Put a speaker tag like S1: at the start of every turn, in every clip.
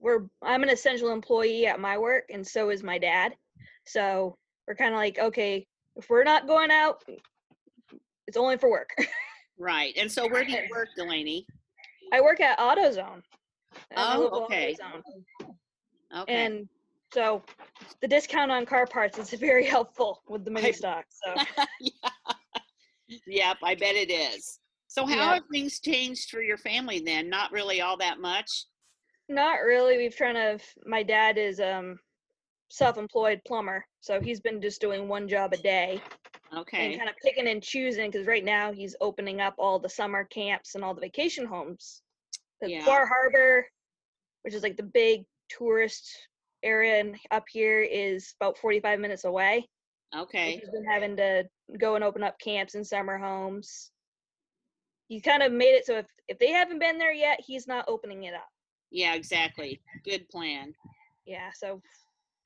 S1: we're I'm an essential employee at my work, and so is my dad. So we're kind of like, okay, if we're not going out, it's only for work.
S2: Right. And so where do you work, Delaney?
S1: I work at AutoZone.
S2: Oh, okay.
S1: AutoZone.
S2: Okay.
S1: And so the discount on car parts is very helpful with the
S2: I-
S1: mini stock. So
S2: yeah. Yep, I bet it is. So how
S1: Yeah.
S2: have things changed for your family then? Not really all that much.
S1: Not really. We've trying to. My dad is um self-employed plumber, so he's been just doing one job a day
S2: Okay.
S1: and kind of picking and choosing because right now he's opening up all the summer camps and all the vacation homes. The
S2: Yeah.
S1: Bar Harbor, which is like the big tourist area and up here, is about 45 minutes away.
S2: Okay.
S1: He's been having to go and open up camps and summer homes. He kind of made it so if if they haven't been there yet, he's not opening it up.
S2: Yeah, exactly. Good plan.
S1: Yeah, so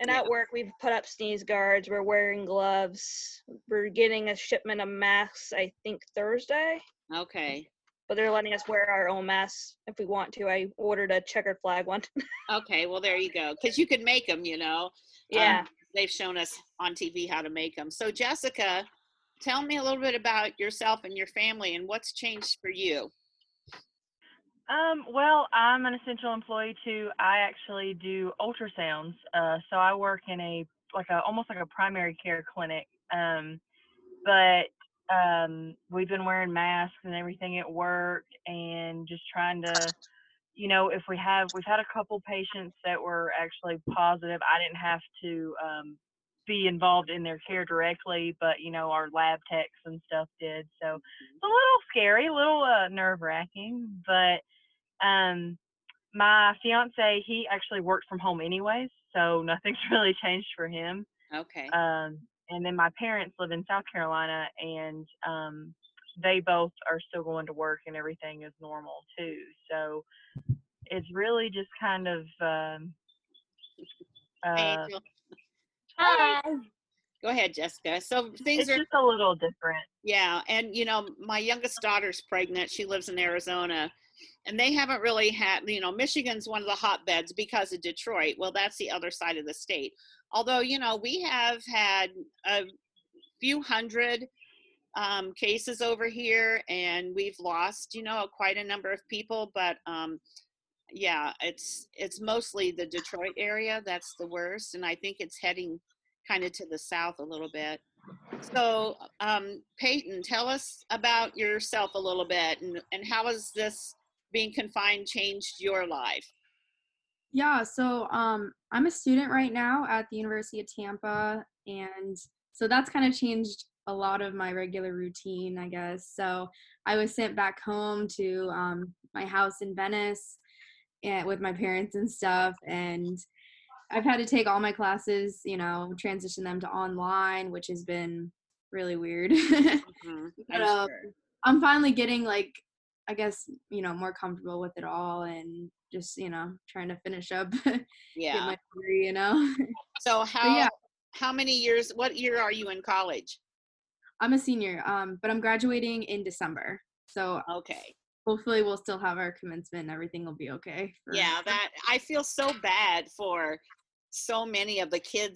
S1: and
S2: Yeah.
S1: at work we've put up sneeze guards, we're wearing gloves, we're getting a shipment of masks, I think Thursday.
S2: Okay.
S1: But they're letting us wear our own masks if we want to. I ordered a checkered flag one.
S2: Okay. Well, there you go. Because you can make them, you know.
S1: yeah.
S2: Um, they've shown us on TV how to make them. So, Jessica, tell me a little bit about yourself and your family and what's changed for you.
S3: Um, well, I'm an essential employee too. I actually do ultrasounds. Uh, so I work in a like a almost like a primary care clinic. Um, but um, we've been wearing masks and everything at work, and just trying to, you know, if we have we've had a couple patients that were actually positive. I didn't have to um, be involved in their care directly, but you know, our lab techs and stuff did. So it's a little scary, a little uh, nerve wracking, but um, my fiance, he actually works from home anyways, so nothing's really changed for him.
S2: Okay.
S3: Um, and then my parents live in South Carolina, and um, they both are still going to work, and everything is normal too. So it's really just kind of um, uh,
S2: Angel,
S4: Hi.
S2: go ahead, Jessica. So, things
S3: it's
S2: are
S3: just a little different.
S2: Yeah, and you know, my youngest daughter's pregnant. She lives in Arizona, and they haven't really had, you know, Michigan's one of the hotbeds because of Detroit. Well, that's the other side of the state. Although, you know, we have had a few hundred um, cases over here, and we've lost, you know, quite a number of people. But um, yeah, it's it's mostly the Detroit area that's the worst, and I think it's heading kind of to the south a little bit. So, um, Peyton, tell us about yourself a little bit and, and how has this being confined changed your life?
S4: Yeah, so um, I'm a student right now at the University of Tampa, and so that's kind of changed a lot of my regular routine, I guess. So I was sent back home to um, my house in Venice with my parents and stuff, and I've had to take all my classes, you know, transition them to online, which has been really weird.
S2: Mhm,
S4: But,
S2: I'm
S4: um,
S2: sure.
S4: I'm finally getting like I guess, you know, more comfortable with it all and just, you know, trying to finish up
S2: Yeah.
S4: my degree, you know.
S2: So how
S4: yeah.
S2: how many years? What year are you in college?
S4: I'm a senior, um, but I'm graduating in December. So
S2: Okay.
S4: Hopefully we'll still have our commencement and everything will be okay. for-
S2: Yeah, that I feel so bad for so many of the kids,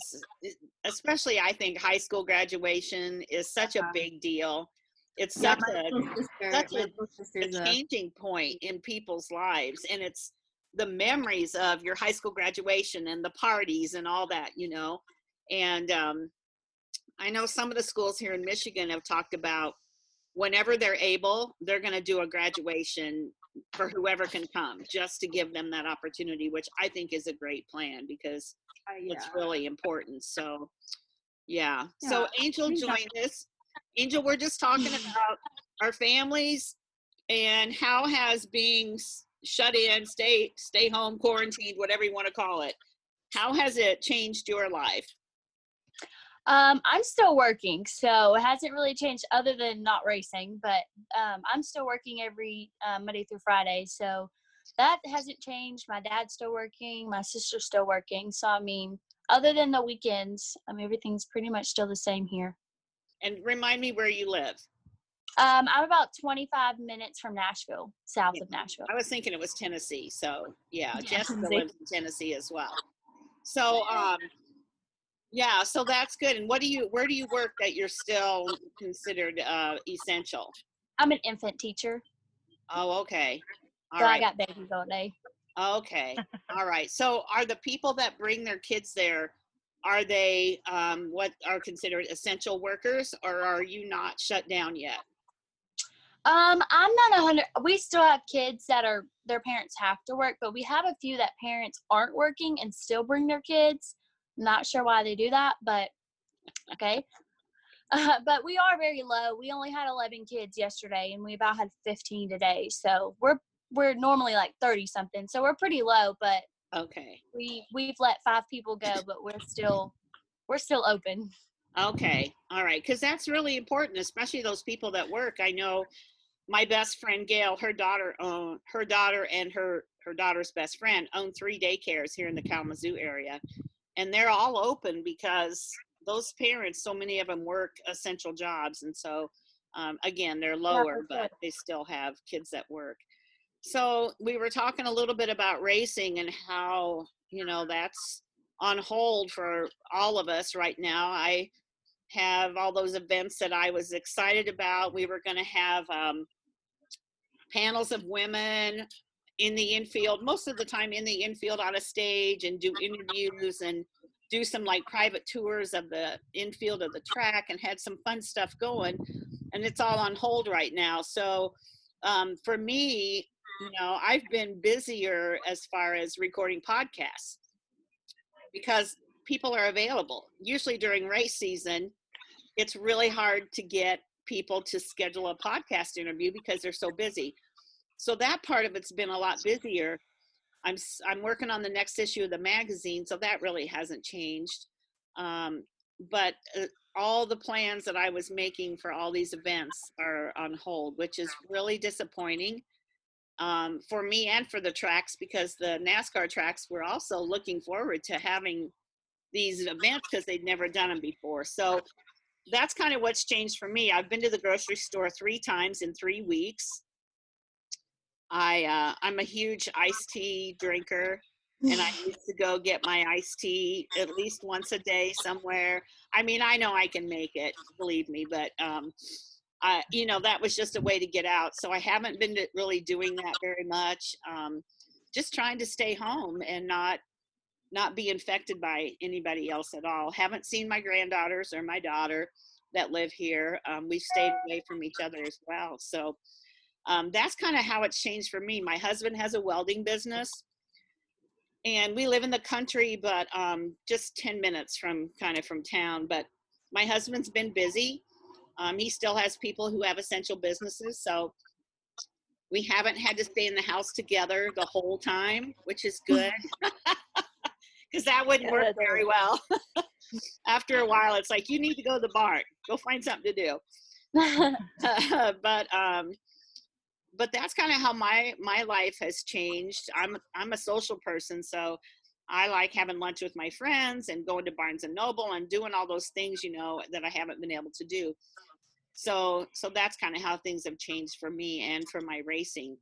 S2: especially I think high school graduation is such a big deal. It's
S4: Yeah,
S2: such a
S4: sister,
S2: such a-
S4: little
S2: a
S4: sister's a,
S2: changing point in people's lives and it's the memories of your high school graduation and the parties and all that you know and um, i know some of the schools here in michigan have talked about whenever they're able they're going to do a graduation for whoever can come just to give them that opportunity which i think is a great plan because
S4: uh,
S2: it's really important so yeah, so angel joined us angel we're just talking about our families and how has being shut in stay stay home quarantined whatever you want to call it how has it changed your life
S5: Um, I'm still working, so it hasn't really changed other than not racing. But um, I'm still working every uh, Monday through Friday, so that hasn't changed. My dad's still working, my sister's still working. So I mean, other than the weekends, I mean, everything's pretty much still the same here.
S2: and remind me where you live
S5: Um, I'm about 25 minutes from Nashville, south
S2: Yeah.
S5: of Nashville.
S2: I was thinking it was Tennessee. So yeah,
S5: Yeah,
S2: Jessica lives in Tennessee as well. So um, yeah, so that's good. And what do you? Where do you work that you're still considered uh, essential?
S5: I'm an infant teacher,
S2: Oh, okay. All
S5: so I got babies all day.
S2: Okay. All right. So are the people that bring their kids there, are they um, what are considered essential workers or are you not shut down yet?
S5: Um, I'm not a hundred. We still have kids that are their parents have to work, but we have a few that parents aren't working and still bring their kids. Not sure why they do that, but okay. Uh, but we are very low. We only had 11 kids yesterday, and we about had 15 today. So we're we're normally like 30 something. So we're pretty low, but
S2: Okay.
S5: we we've let five people go, but we're still we're still open.
S2: Okay. All right. Because that's really important, especially those people that work. I know my best friend Gail, her daughter own her daughter and her her daughter's best friend own three daycares here in the Kalamazoo area, and they're all open because those parents, so many of them work essential jobs, and so um, again, they're lower, but they still have kids that work. So we were talking a little bit about racing and how you know that's on hold for all of us right now. I have all those events that I was excited about. We were going to have um, panels of women in the infield, most of the time in the infield on a stage and do interviews and do some like private tours of the infield of the track and had some fun stuff going. And it's all on hold right now. So um, for me, you know, I've been busier as far as recording podcasts because people are available. Usually during race season, it's really hard to get people to schedule a podcast interview because they're so busy. So that part of it's been a lot busier. I'm I'm working on the next issue of the magazine, so that really hasn't changed. Um, but uh, all the plans that I was making for all these events are on hold, which is really disappointing um, for me and for the tracks because the NASCAR tracks were also looking forward to having these events because they'd never done them before. So that's kind of what's changed for me. I've been to the grocery store three times in three weeks. I uh, I'm a huge iced tea drinker, and I used to go get my iced tea at least once a day somewhere. I mean, I know I can make it, believe me, but um, I, you know, that was just a way to get out. So I haven't been really doing that very much. Um, just trying to stay home and not not be infected by anybody else at all. Haven't seen my granddaughters or my daughter that live here. Um, we've stayed away from each other as well. So um, that's kind of how it's changed for me. My husband has a welding business and we live in the country, but um, just 10 minutes from kind of from town. But my husband's been busy. Um, he still has people who have essential businesses. So we haven't had to stay in the house together the whole time, which is good. Because that wouldn't work very well. After a while, it's like, you need to go to the barn, go find something to do. but um but that's kind of how my my life has changed. I'm i'm a social person so i like having lunch with my friends and going to barnes and noble and doing all those things you know that i haven't been able to do. So so that's kind of how things have changed for me and for my racing.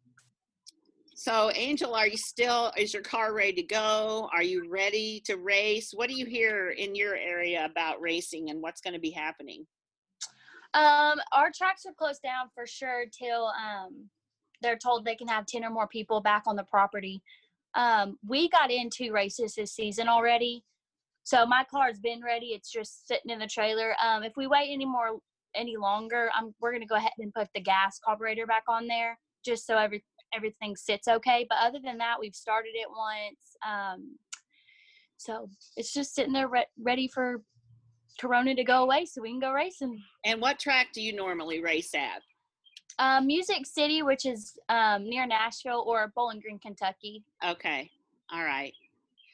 S2: So angel are you still is your car ready to go? Are you ready to race? What do you hear in your area about racing and what's going to be happening?
S5: Um, our tracks are closed down for sure till um they're told they can have ten or more people back on the property. Um, we got into races this season already, so my car's been ready. It's just sitting in the trailer. Um, if we wait any more any longer, I'm we're gonna go ahead and put the gas carburetor back on there just so every everything sits okay. But other than that, we've started it once. Um, so it's just sitting there re- ready for Corona to go away so we can go racing.
S2: and what track do you normally race at
S5: Um, Music City, which is um, near Nashville, or Bowling Green, Kentucky.
S2: Okay. All right.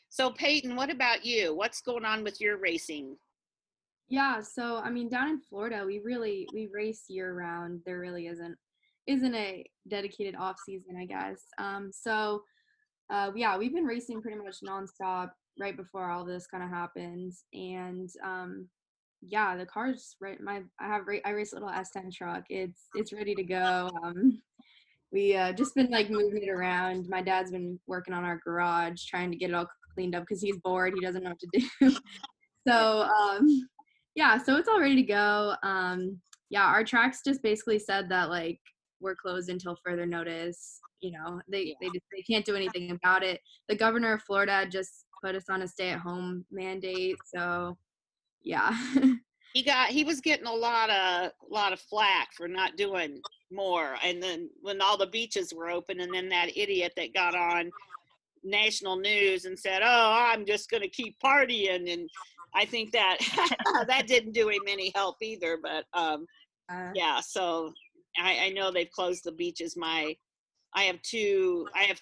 S2: So Peyton, what about you? What's going on with your racing?
S4: Yeah, so I mean, down in Florida, we really we race year round. There really isn't isn't a dedicated off season, I guess. Um, so uh, yeah, we've been racing pretty much nonstop right before all this kind of happened, and um, yeah, the car's right. My I have I race a little S10 truck. It's it's ready to go. Um, we uh, just been like moving it around. My dad's been working on our garage, trying to get it all cleaned up because he's bored. He doesn't know what to do. so um, yeah, so it's all ready to go. Um, yeah, our tracks just basically said that like we're closed until further notice. You know, they they just they can't do anything about it. The governor of Florida just put us on a stay-at-home mandate. So yeah.
S2: he got he was getting a lot of a lot of flack for not doing more and then when all the beaches were open and then that idiot that got on national news and said oh i'm just going to keep partying and i think that that didn't do him any help either but um
S4: Uh,
S2: yeah so I, I know they've closed the beaches my i have two i have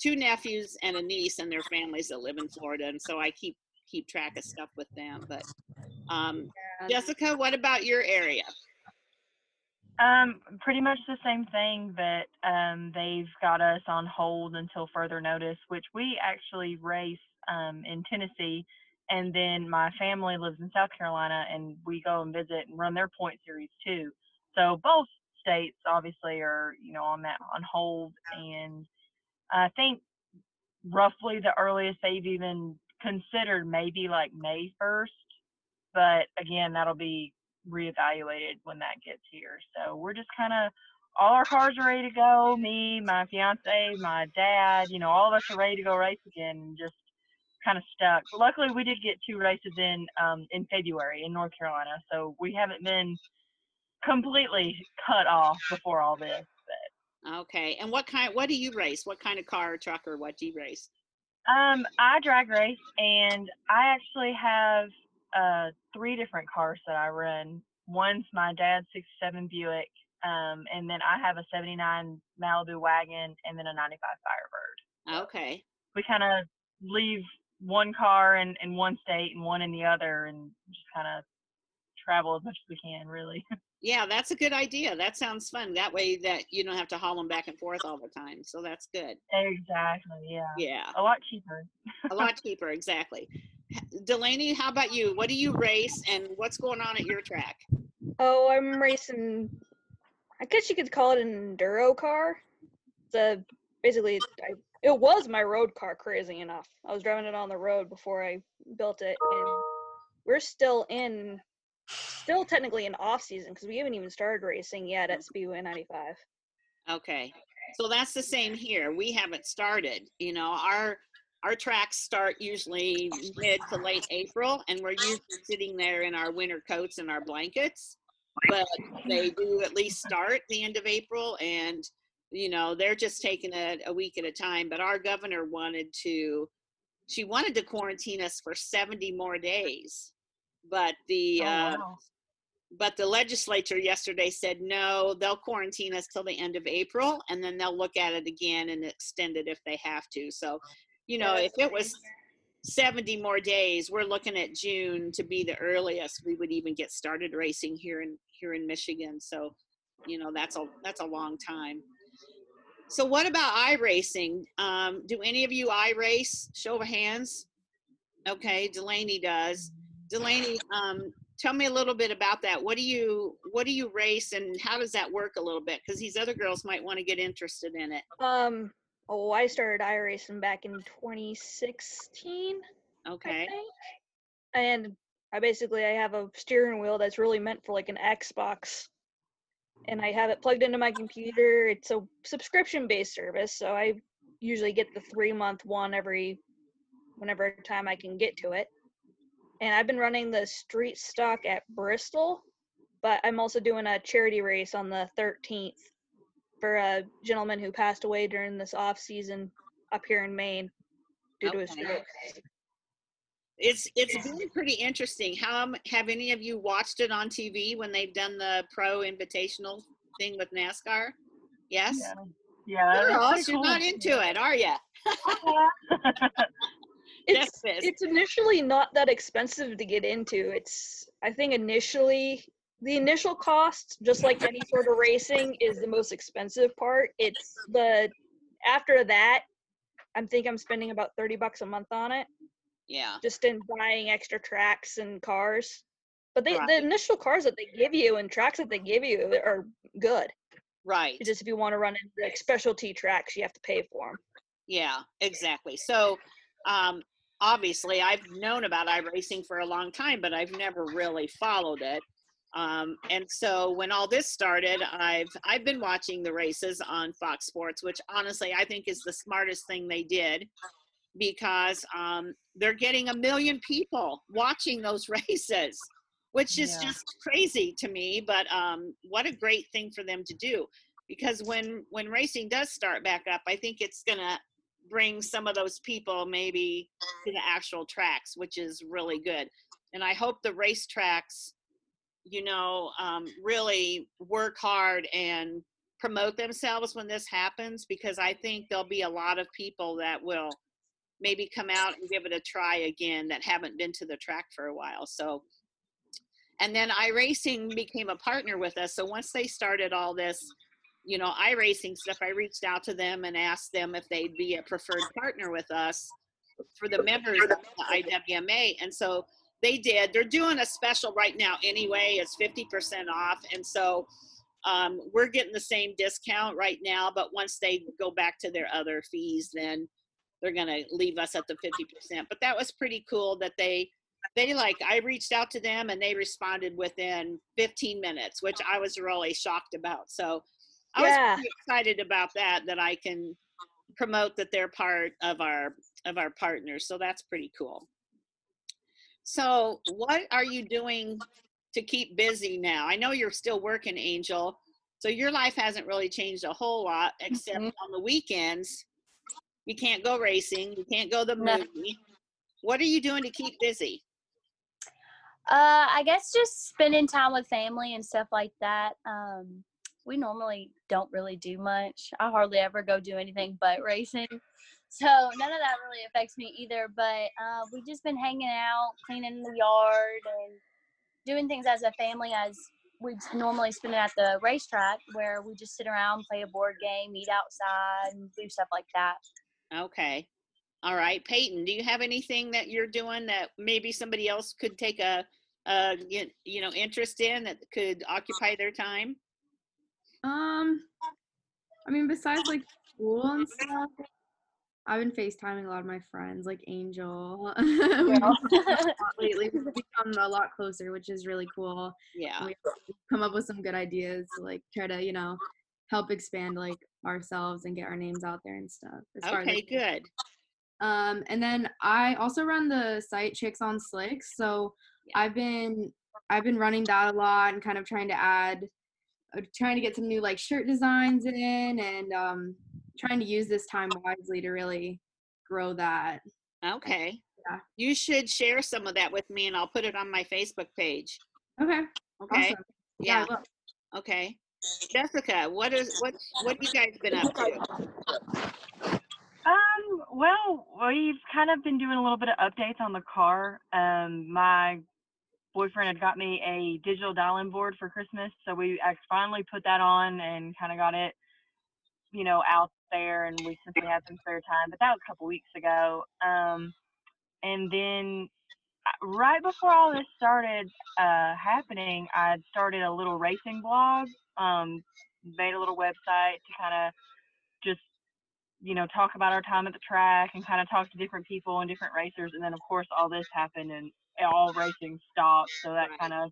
S2: two nephews and a niece and their families that live in florida and so i keep keep track of stuff with them but um
S4: yeah.
S2: jessica what about your area
S3: Um, pretty much the same thing, but um, they've got us on hold until further notice, which we actually race um, in Tennessee. And then my family lives in South Carolina, and we go and visit and run their point series too. So both states obviously are, you know, on that on hold. And I think roughly the earliest they've even considered maybe like May 1st. But again, that'll be reevaluated when that gets here. So we're just kind of all our cars are ready to go. Me, my fiance, my dad, you know, all of us are ready to go race again just kind of stuck. Luckily, we did get two races in um, in February in North Carolina, so we haven't been completely cut off before all this. But.
S2: okay and what kind what do you race what kind of car truck or what do you race
S3: Um, I drag race, and I actually have uh three different cars that I run. One's my dad's '67 Buick, um, and then I have a '79 Malibu wagon, and then a '95 Firebird.
S2: okay
S3: We kind of leave one car in, in one state and one in the other, and just kind of travel as much as we can, really.
S2: yeah that's a good idea that sounds fun that way that you don't have to haul them back and forth all the time so that's good
S3: exactly. Yeah.
S2: yeah
S3: A lot cheaper.
S2: a lot cheaper exactly delaney how about you what do you race and what's going on at your track
S1: Oh, I'm racing. I guess you could call it an enduro car. It's a basically I, it was my road car. Crazy enough, I was driving it on the road before I built it, and we're still in, still technically in off season because we haven't even started racing yet at Speedway 95.
S2: Okay. So that's the same here. We haven't started. You know, our our tracks start usually mid to late April, and we're usually sitting there in our winter coats and our blankets. But they do at least start the end of April, and you know they're just taking it a week at a time. But our governor wanted to, she wanted to quarantine us for 70 more days, but the
S3: Oh,
S2: uh,
S3: wow.
S2: But the legislature yesterday said no they'll quarantine us till the end of april and then they'll look at it again and extend it if they have to so you know if it was 70 more days we're looking at june to be the earliest we would even get started racing here in here in michigan so you know that's a that's a long time so what about iRacing? Um, do any of you iRace? Show of hands. Okay, Delaney does. Delaney, um, tell me a little bit about that. What do you what do you race and how does that work a little bit? Because these other girls might want to get interested in it.
S1: Um, oh, I started iRacing back in 2016. I
S2: Okay.
S1: think. And I basically I have a steering wheel that's really meant for like an Xbox. And I have it plugged into my computer. It's a subscription based service, so I usually get the 3 month one every whenever time I can get to it. And I've been running the street stock at Bristol, but I'm also doing a charity race on the 13th for a gentleman who passed away during this off season up here in Maine due to a stroke.
S2: It's it's been pretty interesting. How have any of you watched it on TV when they've done the pro invitational thing with NASCAR? Yes.
S3: Yeah. Yeah.
S2: Girls,
S3: pretty
S2: you're
S3: cool.
S2: not into it, are you?
S1: It's
S2: Yes,
S1: it's initially not that expensive to get into. It's I think initially the initial cost, just like any sort of racing, is the most expensive part. It's the after that, I'm think I'm spending about thirty bucks a month on it,
S2: Yeah.
S1: just in buying extra tracks and cars. But they,
S2: Right.
S1: the initial cars that they give you and tracks that they give you are good.
S2: Right.
S1: It's just if you want to run into like specialty tracks, you have to pay for them.
S2: Yeah, exactly. So, um, obviously, I've known about iRacing for a long time, but I've never really followed it. Um, and so, when all this started, I've I've been watching the races on Fox Sports, which honestly I think is the smartest thing they did, because um, they're getting a million people watching those races, which is
S3: Yeah.
S2: just crazy to me. But um, what a great thing for them to do because when when racing does start back up i think it's going to bring some of those people maybe to the actual tracks which is really good and i hope the racetracks you know um, really work hard and promote themselves when this happens because i think there'll be a lot of people that will maybe come out and give it a try again that haven't been to the track for a while so and then iRacing became a partner with us. So once they started all this, you know, iRacing stuff, I reached out to them and asked them if they'd be a preferred partner with us for the members of the IWMA. And so they did. They're doing a special right now anyway. It's 50% off. And so um, we're getting the same discount right now, but once they go back to their other fees, then they're going to leave us at the 50%. But that was pretty cool that they they like I reached out to them and they responded within 15 minutes, which I was really shocked about. So I
S1: Yeah.
S2: was pretty excited about that that I can promote that they're part of our of our partners. So that's pretty cool. So what are you doing to keep busy now? I know you're still working, Angel. So your life hasn't really changed a whole lot except
S5: Mhm.
S2: on the weekends. You can't go racing, you can't go to the
S5: No.
S2: movie. What are you doing to keep busy?
S5: Uh, I guess just spending time with family and stuff like that. Um, we normally don't really do much. I hardly ever go do anything but racing. So none of that really affects me either. But uh, we've just been hanging out, cleaning the yard, and doing things as a family as we normally spend it at the racetrack, where we just sit around, play a board game, eat outside, and do stuff like that.
S2: Okay. All right. Peyton, do you have anything that you're doing that maybe somebody else could take a, a you know, interest in that could occupy their time?
S4: Um, I mean, besides like school and stuff, I've been FaceTiming a lot of my friends, like Angel. We've been talking a lot lately, we've become a lot closer, which is really cool.
S2: Yeah.
S4: We've come up with some good ideas, to, like try to, you know, help expand like ourselves and get our names out there and stuff. as far as,
S2: Okay, good.
S4: um, and then I also run the site Chicks on Slicks. So
S2: Yeah.
S4: I've been I've been running that a lot and kind of trying to add, trying to get some new like shirt designs in and um, trying to use this time wisely to really grow that.
S2: Okay.
S4: Yeah.
S2: You should share some of that with me and I'll put it on my Facebook page.
S4: Okay.
S2: Okay.
S4: Awesome. Yeah.
S2: Yeah. Okay. Jessica, what is what what you guys been up to?
S3: Um, well, we've kind of been doing a little bit of updates on the car. Um, my boyfriend had got me a digital dial-in board for Christmas, so we finally put that on and kind of got it, you know, out there. And we we had some spare time, but that was a couple weeks ago. Um, and then uh, right before all this started uh, happening, I started a little racing blog. Um, made a little website to kind of just you know, talk about our time at the track and kind of talk to different people and different racers. And then, of course, all this happened and all racing stopped. So that kind of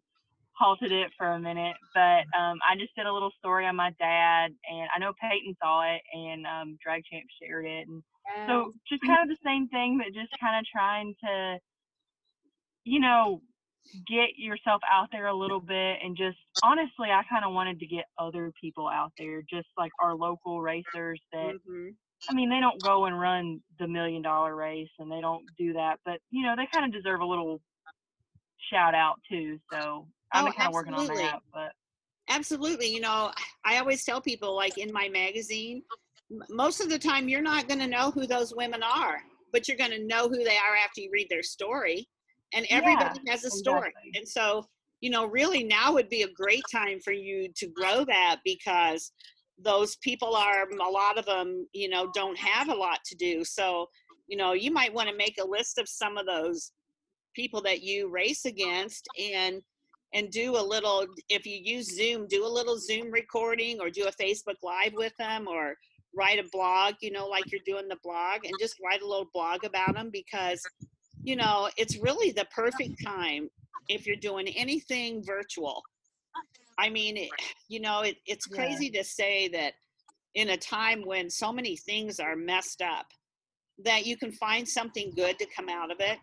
S3: halted it for a minute. But um, I just did a little story on my dad, and I know Peyton saw it, and um, Drag Champ shared it. And so just kind of the same thing, but just kind of trying to, you know, get yourself out there a little bit and just honestly i kind of wanted to get other people out there just like our local racers that
S2: Mhm.
S3: I mean, they don't go and run the million dollar race and they don't do that, but you know, they kind of deserve a little shout out too. So I've
S2: Oh,
S3: kind of working on that, but
S2: Absolutely. You know, I always tell people, like in my magazine, most of the time you're not going to know who those women are, but you're going to know who they are after you read their story. And
S3: Yeah,
S2: everybody has a story.
S3: exactly.
S2: And so, you know, really now would be a great time for you to grow that because those people are, a lot of them, you know, don't have a lot to do. So, you know, you might want to make a list of some of those people that you race against and and do a little if you use zoom do a little zoom recording or do a facebook live with them or write a blog you know like you're doing the blog and just write a little blog about them because you know it's really the perfect time if you're doing anything virtual i mean it, you know it, it's
S3: Yeah.
S2: crazy to say that in a time when so many things are messed up that you can find something good to come out of it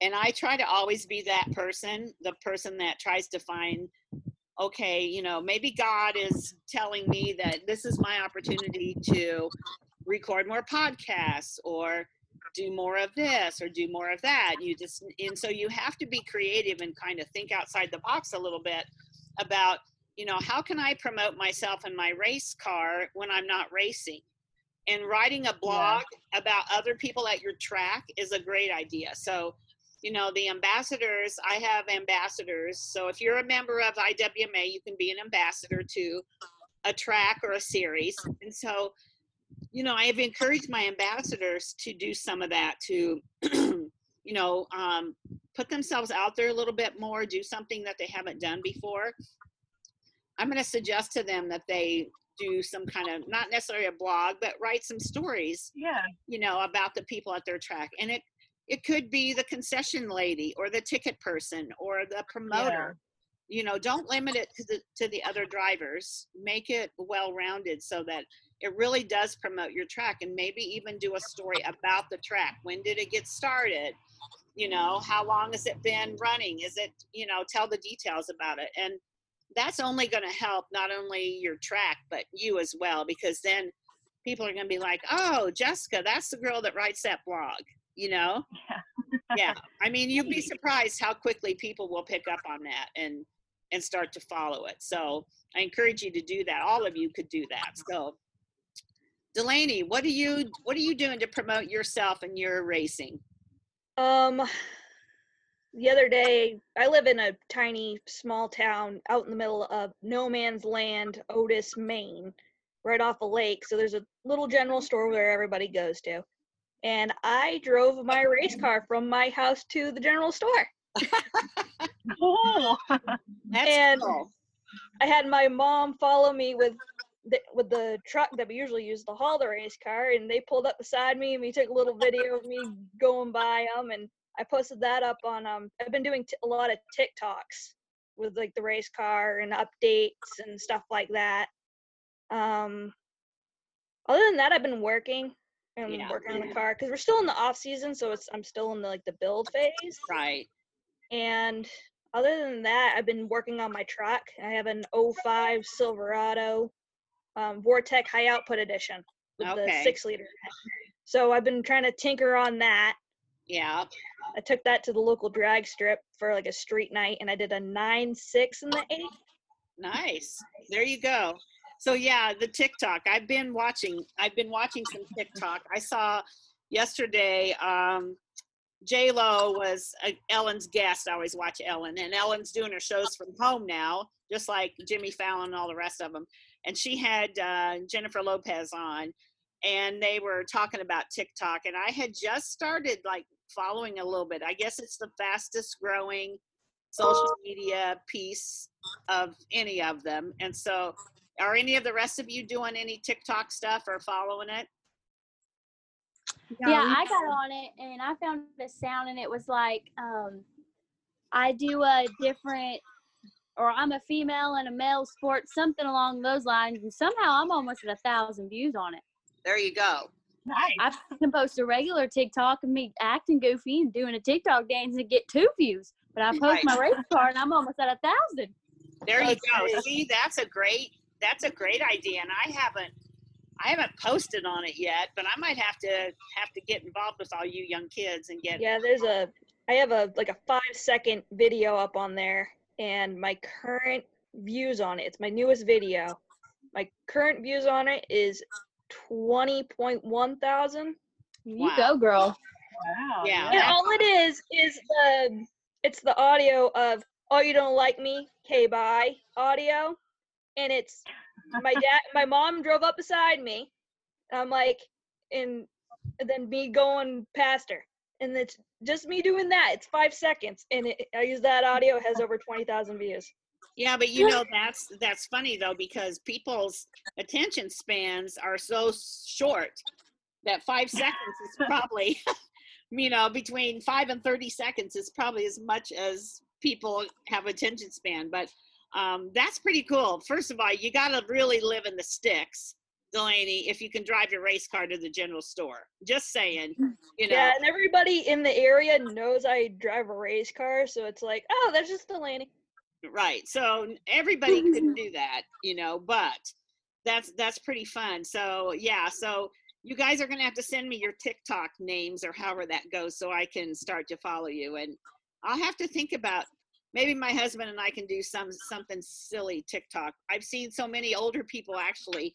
S2: and i try to always be that person the person that tries to find okay you know maybe god is telling me that this is my opportunity to record more podcasts or do more of this or do more of that. You just and so you have to be creative and kind of think outside the box a little bit about you know how can i promote myself in my race car when i'm not racing? And writing a blog about other people at your track is a great idea. So you know the ambassadors i have ambassadors. So if you're a member of IWMA you can be an ambassador to a track or a series. And so you know i have encouraged my ambassadors to do some of that to you know um, put themselves out there a little bit more do something that they haven't done before. I'm going to suggest to them that they do some kind of not necessarily a blog but write some stories
S3: Yeah.
S2: you know about the people at their track. And it it could be the concession lady or the ticket person or the promoter. Yeah. you know don't limit it to the to the other drivers. Make it well rounded so that it really does promote your track and maybe even do a story about the track. When did it get started? You know how long has it been running? Is it you know tell the details about it. And that's only going to help not only your track but you as well because then people are going to be like oh jessica that's the girl that writes that blog you know? Yeah. I mean you'd be surprised how quickly people will pick up on that and and start to follow it. So i encourage you to do that. All of you could do that. So delaney what are you what are you doing to promote yourself and your racing?
S1: Um, the other day, I live in a tiny, small town out in the middle of no man's land, Otis, Maine, right off a lake. So there's a little general store where everybody goes to. And I drove my race car from my house to the general store.
S3: Cool.
S2: that's
S1: And-
S2: cool.
S1: I had my mom follow me with the, with the truck that we usually use to haul the race car, and they pulled up beside me, and we took a little video of me going by them, and I posted that up on. Um, I've been doing t- a lot of TikToks with like the race car and updates and stuff like that. Um, other than that, I've been working and
S2: Yeah.
S1: working on the car because we're still in the off season, so it's I'm still in the like the build phase.
S2: right
S1: And other than that, I've been working on my truck. I have an 05 Silverado um, Vortec High Output Edition with
S2: Okay.
S1: the six liter. So I've been trying to tinker on that.
S2: yeah
S1: I took that to the local drag strip for like a street night, and I did a nine six in the eight.
S2: Nice. There you go. So yeah, the TikTok. I've been watching. I've been watching some TikTok. I saw yesterday. Um, J Lo was uh, Ellen's guest. I always watch Ellen, and Ellen's doing her shows from home now, just like Jimmy Fallon and all the rest of them. And she had uh, Jennifer Lopez on, and they were talking about TikTok. And I had just started like following a little bit. I guess it's the fastest growing social media piece of any of them. And so, are any of the rest of you doing any TikTok stuff or following it?
S5: yeah, I got on it and I found the sound and it was like, um, I do a different, or I'm a female in a male sport, something along those lines, and somehow I'm almost at a thousand views on it.
S2: There you go.
S3: Nice.
S5: I can post a regular TikTok of me acting goofy and doing a TikTok dance and get two views, but I post
S2: Right.
S5: my race car and I'm almost at a thousand.
S2: There you go. See, that's a great that's a great idea, and I haven't I haven't posted on it yet, but I might have to have to get involved with all you young kids and get.
S1: Yeah, there's a. I have a like a five second video up on there, and my current views on it. It's my newest video. My current views on it is twenty point one thousand.
S5: You
S2: Wow.
S5: go, girl.
S3: Wow.
S2: Yeah.
S1: And all it is is the it's the audio of "Oh you don't like me, K bye" audio, and it's my dad, my mom drove up beside me, and I'm like, and, then me going past her, and it's just me doing that. It's five seconds, and it, I use that audio. It has over twenty thousand views.
S2: Yeah, but you know that's that's funny though because people's attention spans are so short that five seconds is probably, you know, between five and thirty seconds is probably as much as people have attention span. But um, that's pretty cool. First of all, you got to really live in the sticks, Delaney, if you can drive your race car to the general store. Just saying, you know.
S1: Yeah, and everybody in the area knows I drive a race car, so it's like, oh, that's just Delaney.
S2: Right. So everybody couldn't do that, you know, but that's that's pretty fun. So yeah, so you guys are gonna have to send me your TikTok names or however that goes so I can start to follow you. And I'll have to think about maybe my husband and I can do some something silly TikTok. I've seen so many older people actually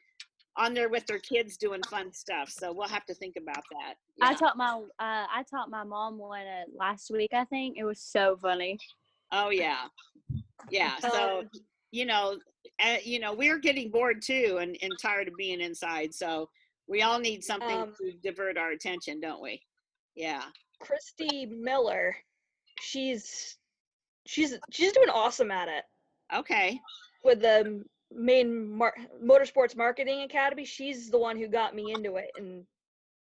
S2: on there with their kids doing fun stuff. So we'll have to think about that.
S5: I taught my uh, I taught my mom one uh, last week. I think it was so funny.
S2: Oh yeah, yeah. So
S1: Um,
S2: you know, uh, you know, we're getting bored too, and, and tired of being inside. So we all need something
S1: Um,
S2: to divert our attention, don't we? Yeah.
S1: Christy Miller, she's she's she's doing awesome at it
S2: Okay.
S1: with the main mar- motorsports marketing academy. She's the one who got me into it, and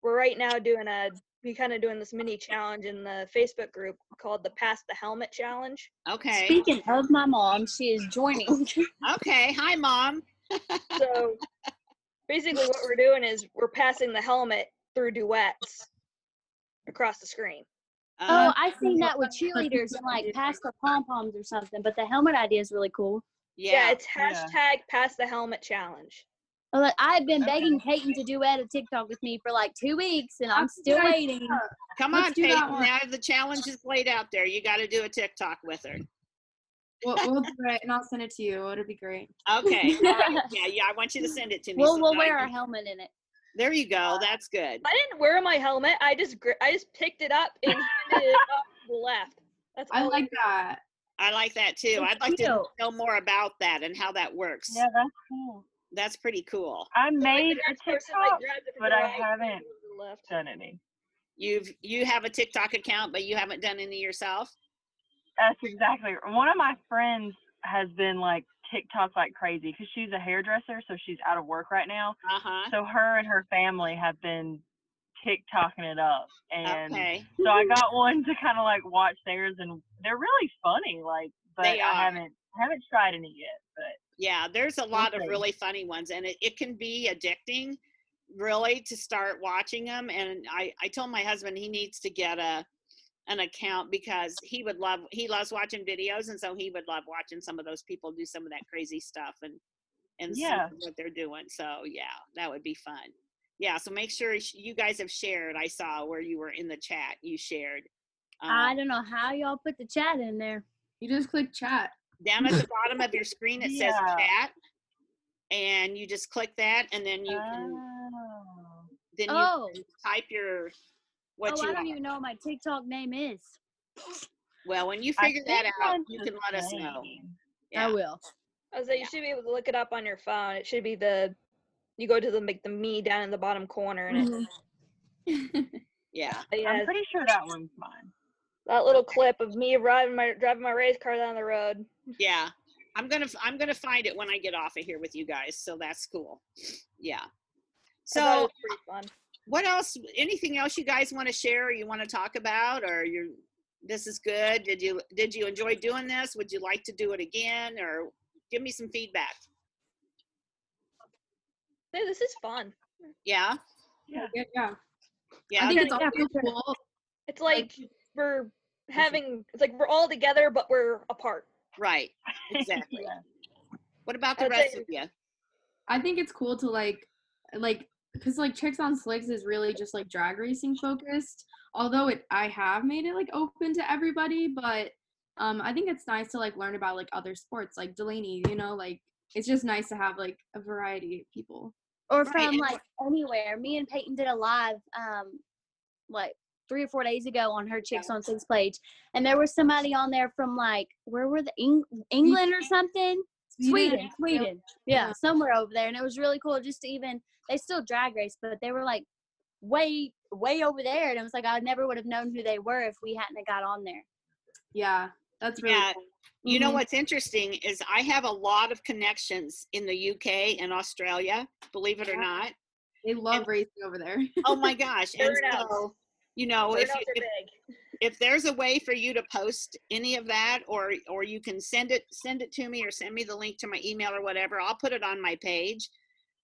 S1: we're right now doing a we kind of doing this mini challenge in the Facebook group called the Pass the Helmet Challenge.
S2: Okay.
S5: Speaking of my mom, she is joining.
S2: Okay. Hi, mom.
S1: So basically, what we're doing is we're passing the helmet through duets across the screen.
S5: Oh, um, I've seen that with cheerleaders and like pass the pom poms or something. But the helmet idea is really cool.
S1: Yeah,
S2: yeah.
S1: it's
S3: Yeah.
S1: hashtag Pass the Helmet Challenge.
S5: Well, Like, I've been
S3: Okay.
S5: begging Peyton to duet a TikTok with me for like two weeks, and I'm still
S4: Okay.
S5: waiting.
S2: Come
S4: let's
S2: on,
S4: do
S2: Peyton. Now the challenge is laid out there. You got to do a TikTok with her.
S4: We'll, we'll do it, and I'll send it to you. It'll be great.
S2: Okay. all right. Yeah, yeah. I want you to send it to me.
S5: We'll
S2: so
S5: we'll
S2: that I
S5: wear our helmet in it.
S2: There you go. That's good.
S1: I didn't wear my helmet. I just gr- I just picked it up and handed it off the left. That's
S4: I
S1: all
S4: like that.
S2: I like that too.
S5: It's
S2: I'd like to know more about that and how that works.
S3: Yeah, that's cool.
S2: That's pretty cool.
S3: I
S1: So, like,
S3: made
S1: the
S3: a
S1: next like,
S3: TikTok,
S1: grabs
S3: but I haven't
S1: hands it to the left.
S3: done any.
S2: You've you have a TikTok account, but you haven't done any yourself.
S3: That's exactly. One of my friends has been like TikTok like crazy because she's a hairdresser, so she's out of work right now.
S2: Uh huh.
S3: So her and her family have been TikToking it up, and
S2: Okay.
S3: so I got one to kind of like watch theirs, and they're really funny. Like, but
S2: They
S3: I haven't haven't tried any yet. But
S2: Yeah, there's a lot of really funny ones, and it, it can be addicting, really, to start watching them. And I I told my husband he needs to get a an account because he would love he loves watching videos, and so he would love watching some of those people do some of that crazy stuff and and see
S3: Yeah.
S2: what they're doing. So yeah, that would be fun. Yeah, so make sure you guys have shared. I saw where you were in the chat. You shared.
S5: I
S2: Um,
S5: don't know how y'all put the chat in there.
S4: You just click chat.
S2: down at the bottom of your screen it says chat and you just click that and then you can
S3: Oh.
S2: then you
S5: Oh,
S2: type your what
S5: oh,
S2: you
S5: I don't
S2: want.
S5: even know what my TikTok name is.
S2: well when you figure that
S3: think
S2: out
S3: mine's
S2: you can let us know yeah
S5: I will.
S1: I was like, you should be able to look it up on your phone. It should be the you go to the like the me down in the bottom corner and it,
S5: Mhm.
S2: yeah
S1: it
S3: I'm pretty sure that one's mine.
S1: that little clip of me driving my driving my race car down the road.
S2: yeah i'm gonna I'm gonna find it when i get off of here with you guys so that's cool yeah
S1: I it
S2: so
S1: was pretty fun.
S2: What else anything else you guys want to share or you want to talk about or you this is good did you did you enjoy doing this would you like to do it again or give me some feedback
S1: Hey, this is fun.
S2: yeah
S3: Yeah.
S4: Yeah, yeah.
S2: yeah
S4: I think it's
S5: Yeah,
S4: also cool.
S1: It's like we're having it's like we're all together but we're apart.
S2: right exactly
S3: Yeah.
S2: what about the
S1: I'd
S2: rest
S1: say-
S2: of you
S4: I think it's cool to like, like, because like Chicks on Slicks is really just like drag racing focused. Although it, I have made it like open to everybody, but um, I think it's nice to like learn about like other sports, like Delaney. You know, like it's just nice to have like a variety of people.
S5: or from
S2: and-
S5: like anywhere. Me and Peyton did a live um like three or four days ago on her Chicks on Slicks page, and there was somebody on there from like where were the Eng- England or something? Sweden, Sweden, yeah,
S4: Yeah.
S5: somewhere over there, and it was really cool just to even they still drag race, but they were like way way over there, and it was like I never would have known who they were if we hadn't have got on there.
S4: Yeah, that's really
S2: Yeah.
S4: cool.
S2: You know
S5: Mhm.
S2: what's interesting is I have a lot of connections in the UK and Australia, believe it or not.
S4: They love racing over there.
S2: Oh my gosh. and
S1: Burnouts.
S2: so, you know, if, you-
S1: are
S2: if
S1: big.
S2: If there's a way for you to post any of that or or you can send it send it to me or send me the link to my email or whatever, I'll put it on my page.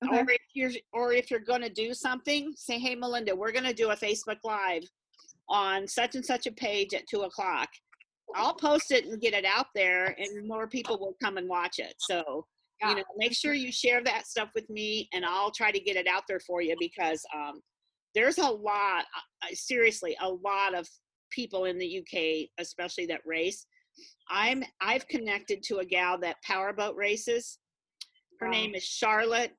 S4: Okay.
S2: Or if you're or if you're gonna do something, say, hey Melinda, we're gonna do a Facebook Live on such and such a page at two o'clock. I'll post it and get it out there and more people will come and watch it. So you know, make sure you share that stuff with me and I'll try to get it out there for you because um there's a lot uh, seriously a lot of people in the UK especially that race. I'm I've connected to a gal that powerboat races. Her
S4: Wow.
S2: name is Charlotte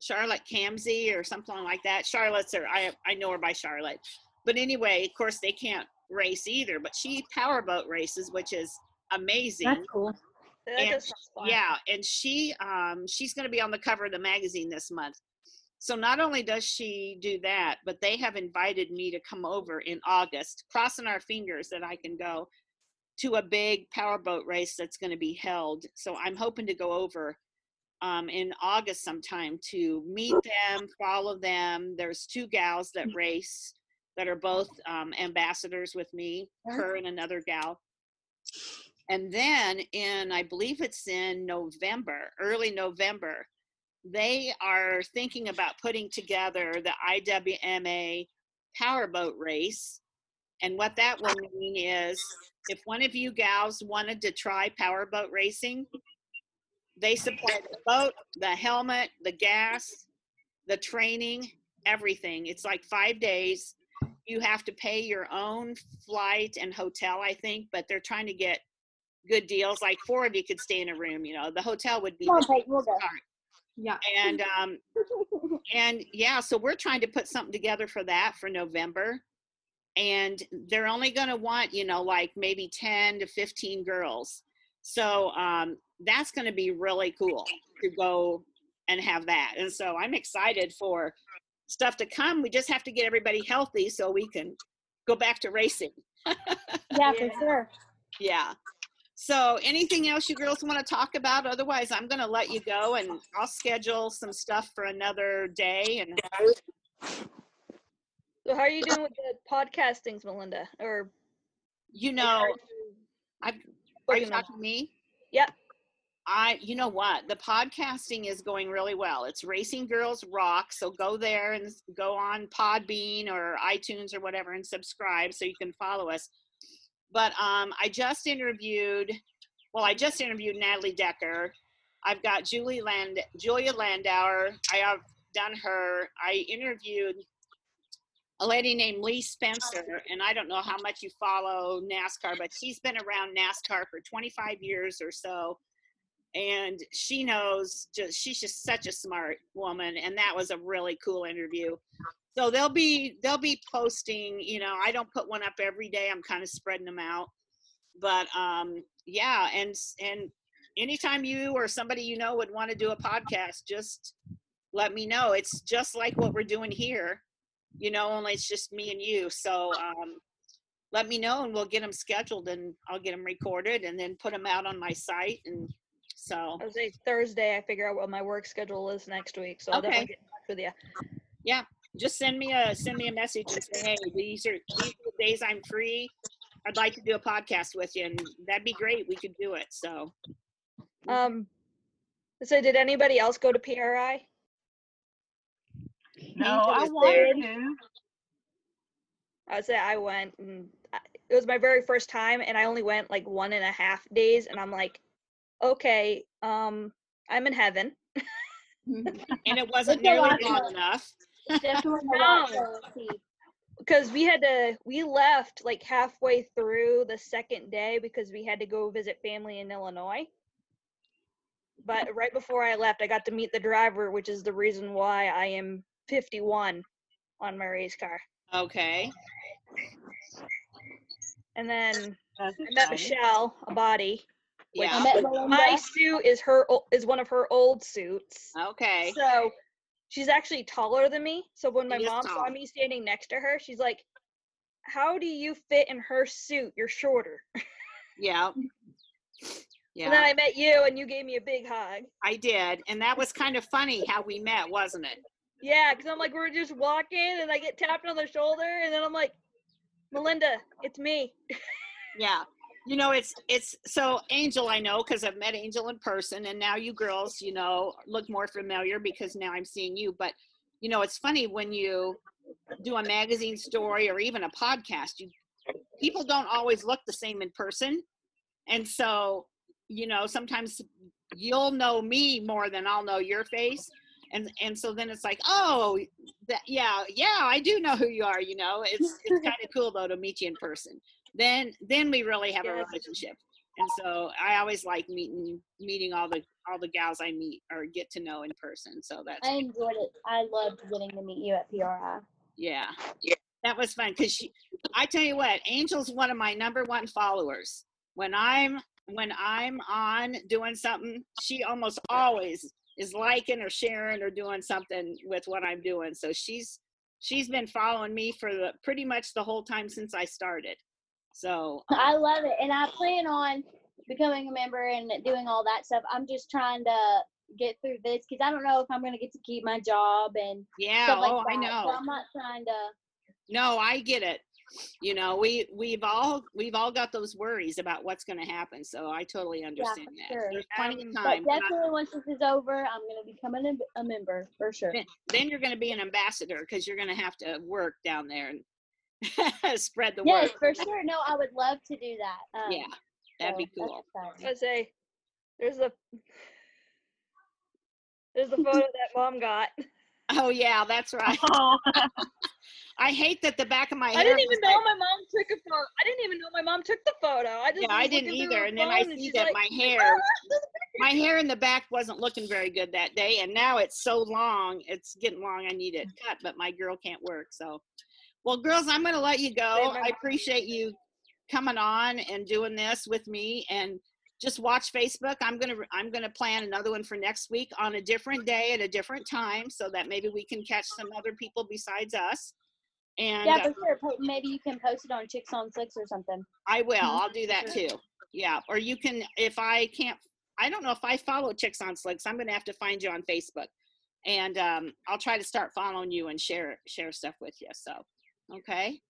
S2: Charlotte Camsey or something like that. Charlotte's or I I know her by Charlotte. But anyway, of course they can't race either, but she powerboat races, which is amazing.
S5: That's cool.
S1: That
S2: and
S1: does sound fun.
S2: Yeah, and she um she's going to be on the cover of the magazine this month. So not only does she do that, but they have invited me to come over in August, crossing our fingers that I can go to a big powerboat race that's going to be held. So I'm hoping to go over um, in August sometime to meet them, follow them. There's two gals that race that are both um, ambassadors with me, her and another gal. And then in, I believe it's in November, early November, they are thinking about putting together the IWMA powerboat race. And what that will mean is if one of you gals wanted to try powerboat racing, they supply the boat, the helmet, the gas, the training, everything. It's like five days. You have to pay your own flight and hotel, I think, but they're trying to get good deals. Like four of you could stay in a room. You know, the hotel would be
S5: on,
S2: the
S5: Peyton, we'll go.
S2: start.
S4: Yeah.
S2: And um, and yeah, so we're trying to put something together for that for November. And they're only going to want, you know, like maybe 10 to 15 girls. So um, that's going to be really cool to go and have that. And so I'm excited for stuff to come. We just have to get everybody healthy so we can go back to racing.
S5: Yeah, for sure.
S2: Yeah. So anything else you girls want to talk about? Otherwise, I'm going to let you go and I'll schedule some stuff for another day. And
S1: So how are you doing with the podcastings, Melinda? Or
S2: you know,
S1: you
S2: I've, are you talking to me?
S1: Yep.
S2: I, you know what? The podcasting is going really well. It's Racing Girls Rock. So go there and go on Podbean or iTunes or whatever and subscribe so you can follow us. But um, I just interviewed, well, I just interviewed Natalie Decker. I've got Julie Land, Julia Landauer. I have done her. I interviewed a lady named Lee Spencer, and I don't know how much you follow NASCAR, but she's been around NASCAR for 25 years or so and she knows just she's just such a smart woman and that was a really cool interview so they'll be they'll be posting you know i don't put one up every day i'm kind of spreading them out but um yeah and and anytime you or somebody you know would want to do a podcast just let me know it's just like what we're doing here you know only it's just me and you so um let me know and we'll get them scheduled and i'll get them recorded and then put them out on my site and so
S1: I was Thursday. I figure out what my work schedule is next week, so I'll
S2: Okay.
S1: definitely get in touch with you.
S2: Just send me a send me a message and say, hey, these are these are the days I'm free. I'd like to do a podcast with you, and that'd be great. We could do it. So
S1: Um. So did anybody else go to PRI?
S3: No, I
S1: was
S3: wanted to.
S1: I would say I went, and it was my very first time, and I only went like one and a half days, and I'm like, okay, um, I'm in heaven.
S2: and it wasn't nearly long enough.
S5: Definitely a
S1: No. because we had to we left like halfway through the second day because we had to go visit family in illinois but right before i left i got to meet the driver which is the reason why i am 51 on my race car
S2: Okay.
S1: and then
S3: That's
S1: i met
S3: exciting.
S1: michelle a body
S5: I
S2: Yeah.
S5: met Melinda.
S1: my suit is her o- is one of her old suits
S2: Okay.
S1: so she's actually taller than me. So when my mom saw me standing next to her, she's like, "How do you fit in her suit? You're shorter."
S2: Yeah. Yeah.
S1: And then I met you, and you gave me a big hug.
S2: I did. And that was kind of funny how we met, wasn't it?
S1: Yeah, because I'm like, we're just walking, and I get tapped on the shoulder, and then I'm like, Melinda, it's me.
S2: Yeah. You know, it's it's so Angel I know because I've met Angel in person and now you girls, you know, look more familiar because now I'm seeing you. But you know, it's funny when you do a magazine story or even a podcast, you people don't always look the same in person. And so, you know, sometimes you'll know me more than I'll know your face. And and so then it's like, oh, that yeah, yeah, I do know who you are, you know. It's it's kind of cool though to meet you in person then then we really have a relationship. And so i always like meeting meeting all the all the gals i meet or get to know in person so that's
S5: I enjoyed it. I loved getting to meet you at PRI.
S2: yeah. That was fun because i tell you what angel's one of my number one followers. When i'm when i'm on doing something she almost always is liking or sharing or doing something with what i'm doing. So she's she's been following me for the pretty much the whole time since i started so um,
S5: I love it, and I plan on becoming a member and doing all that stuff. I'm just trying to get through this because I don't know if I'm going to get to keep my job and
S2: yeah
S5: like
S2: oh
S5: that.
S2: i know
S5: So I'm not trying to.
S2: No, I get it. You know, we we've all we've all got those worries about what's going to happen. So I totally understand that.
S5: sure.
S2: There's plenty
S1: Um,
S2: of time. but
S5: definitely, once this is over, I'm going to become an, a member for sure.
S2: then, then you're going to be an ambassador because you're going to have to work down there and spread the
S5: Yes,
S2: word.
S5: Yes, for sure. No, I would love to do that. Um,
S2: Yeah, that'd be
S5: so that's
S2: cool.
S5: exciting.
S1: I say, there's a there's the photo that mom got.
S2: Oh yeah, that's right.
S3: Oh,
S2: I hate that the back of my hair.
S1: I didn't
S2: was
S1: even
S2: like-
S1: know my mom took a photo. I didn't even know my mom took the photo. I just
S2: Yeah, I didn't either.
S1: her
S2: And then I see that
S1: like,
S2: my hair, my hair in the back wasn't looking very good that day, and now it's so long. It's getting long. I need it cut, but my girl can't work. So, well, girls, I'm going to let you go. I appreciate you coming on and doing this with me, and just watch Facebook. I'm gonna I'm gonna plan another one for next week on a different day at a different time, so that maybe we can catch some other people besides us. And
S5: Yeah,
S2: uh,
S5: for sure. Po- Maybe you can post it on Chicks on Slicks or something.
S2: I will.
S1: Mm-hmm.
S2: I'll do that too. Yeah. Or you can, if I can't, I don't know if I follow Chicks on Slicks. I'm going to have to find you on Facebook, and um, I'll try to start following you and share share stuff with you. So, okay.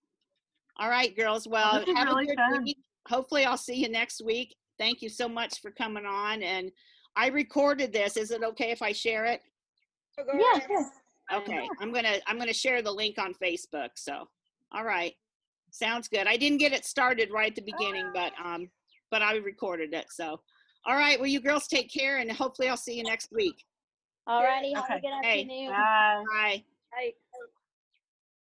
S2: All right, girls. Well,
S3: This is
S2: have
S3: really
S2: a good
S3: fun.
S2: week. Hopefully, I'll see you next week. Thank you so much for coming on. And I recorded this. Is it okay if I share it?
S1: Oh, go
S5: Yeah, sure.
S2: Okay, I'm gonna I'm gonna share the link on Facebook. So, all right, sounds good. I didn't get it started right at the beginning, but um, but I recorded it. So, all right. Well, you girls take care, and hopefully I'll see you next week.
S5: Alrighty. Have
S3: Okay.
S5: a good
S2: Hey.
S5: afternoon.
S3: bye.
S2: Bye.
S1: Right.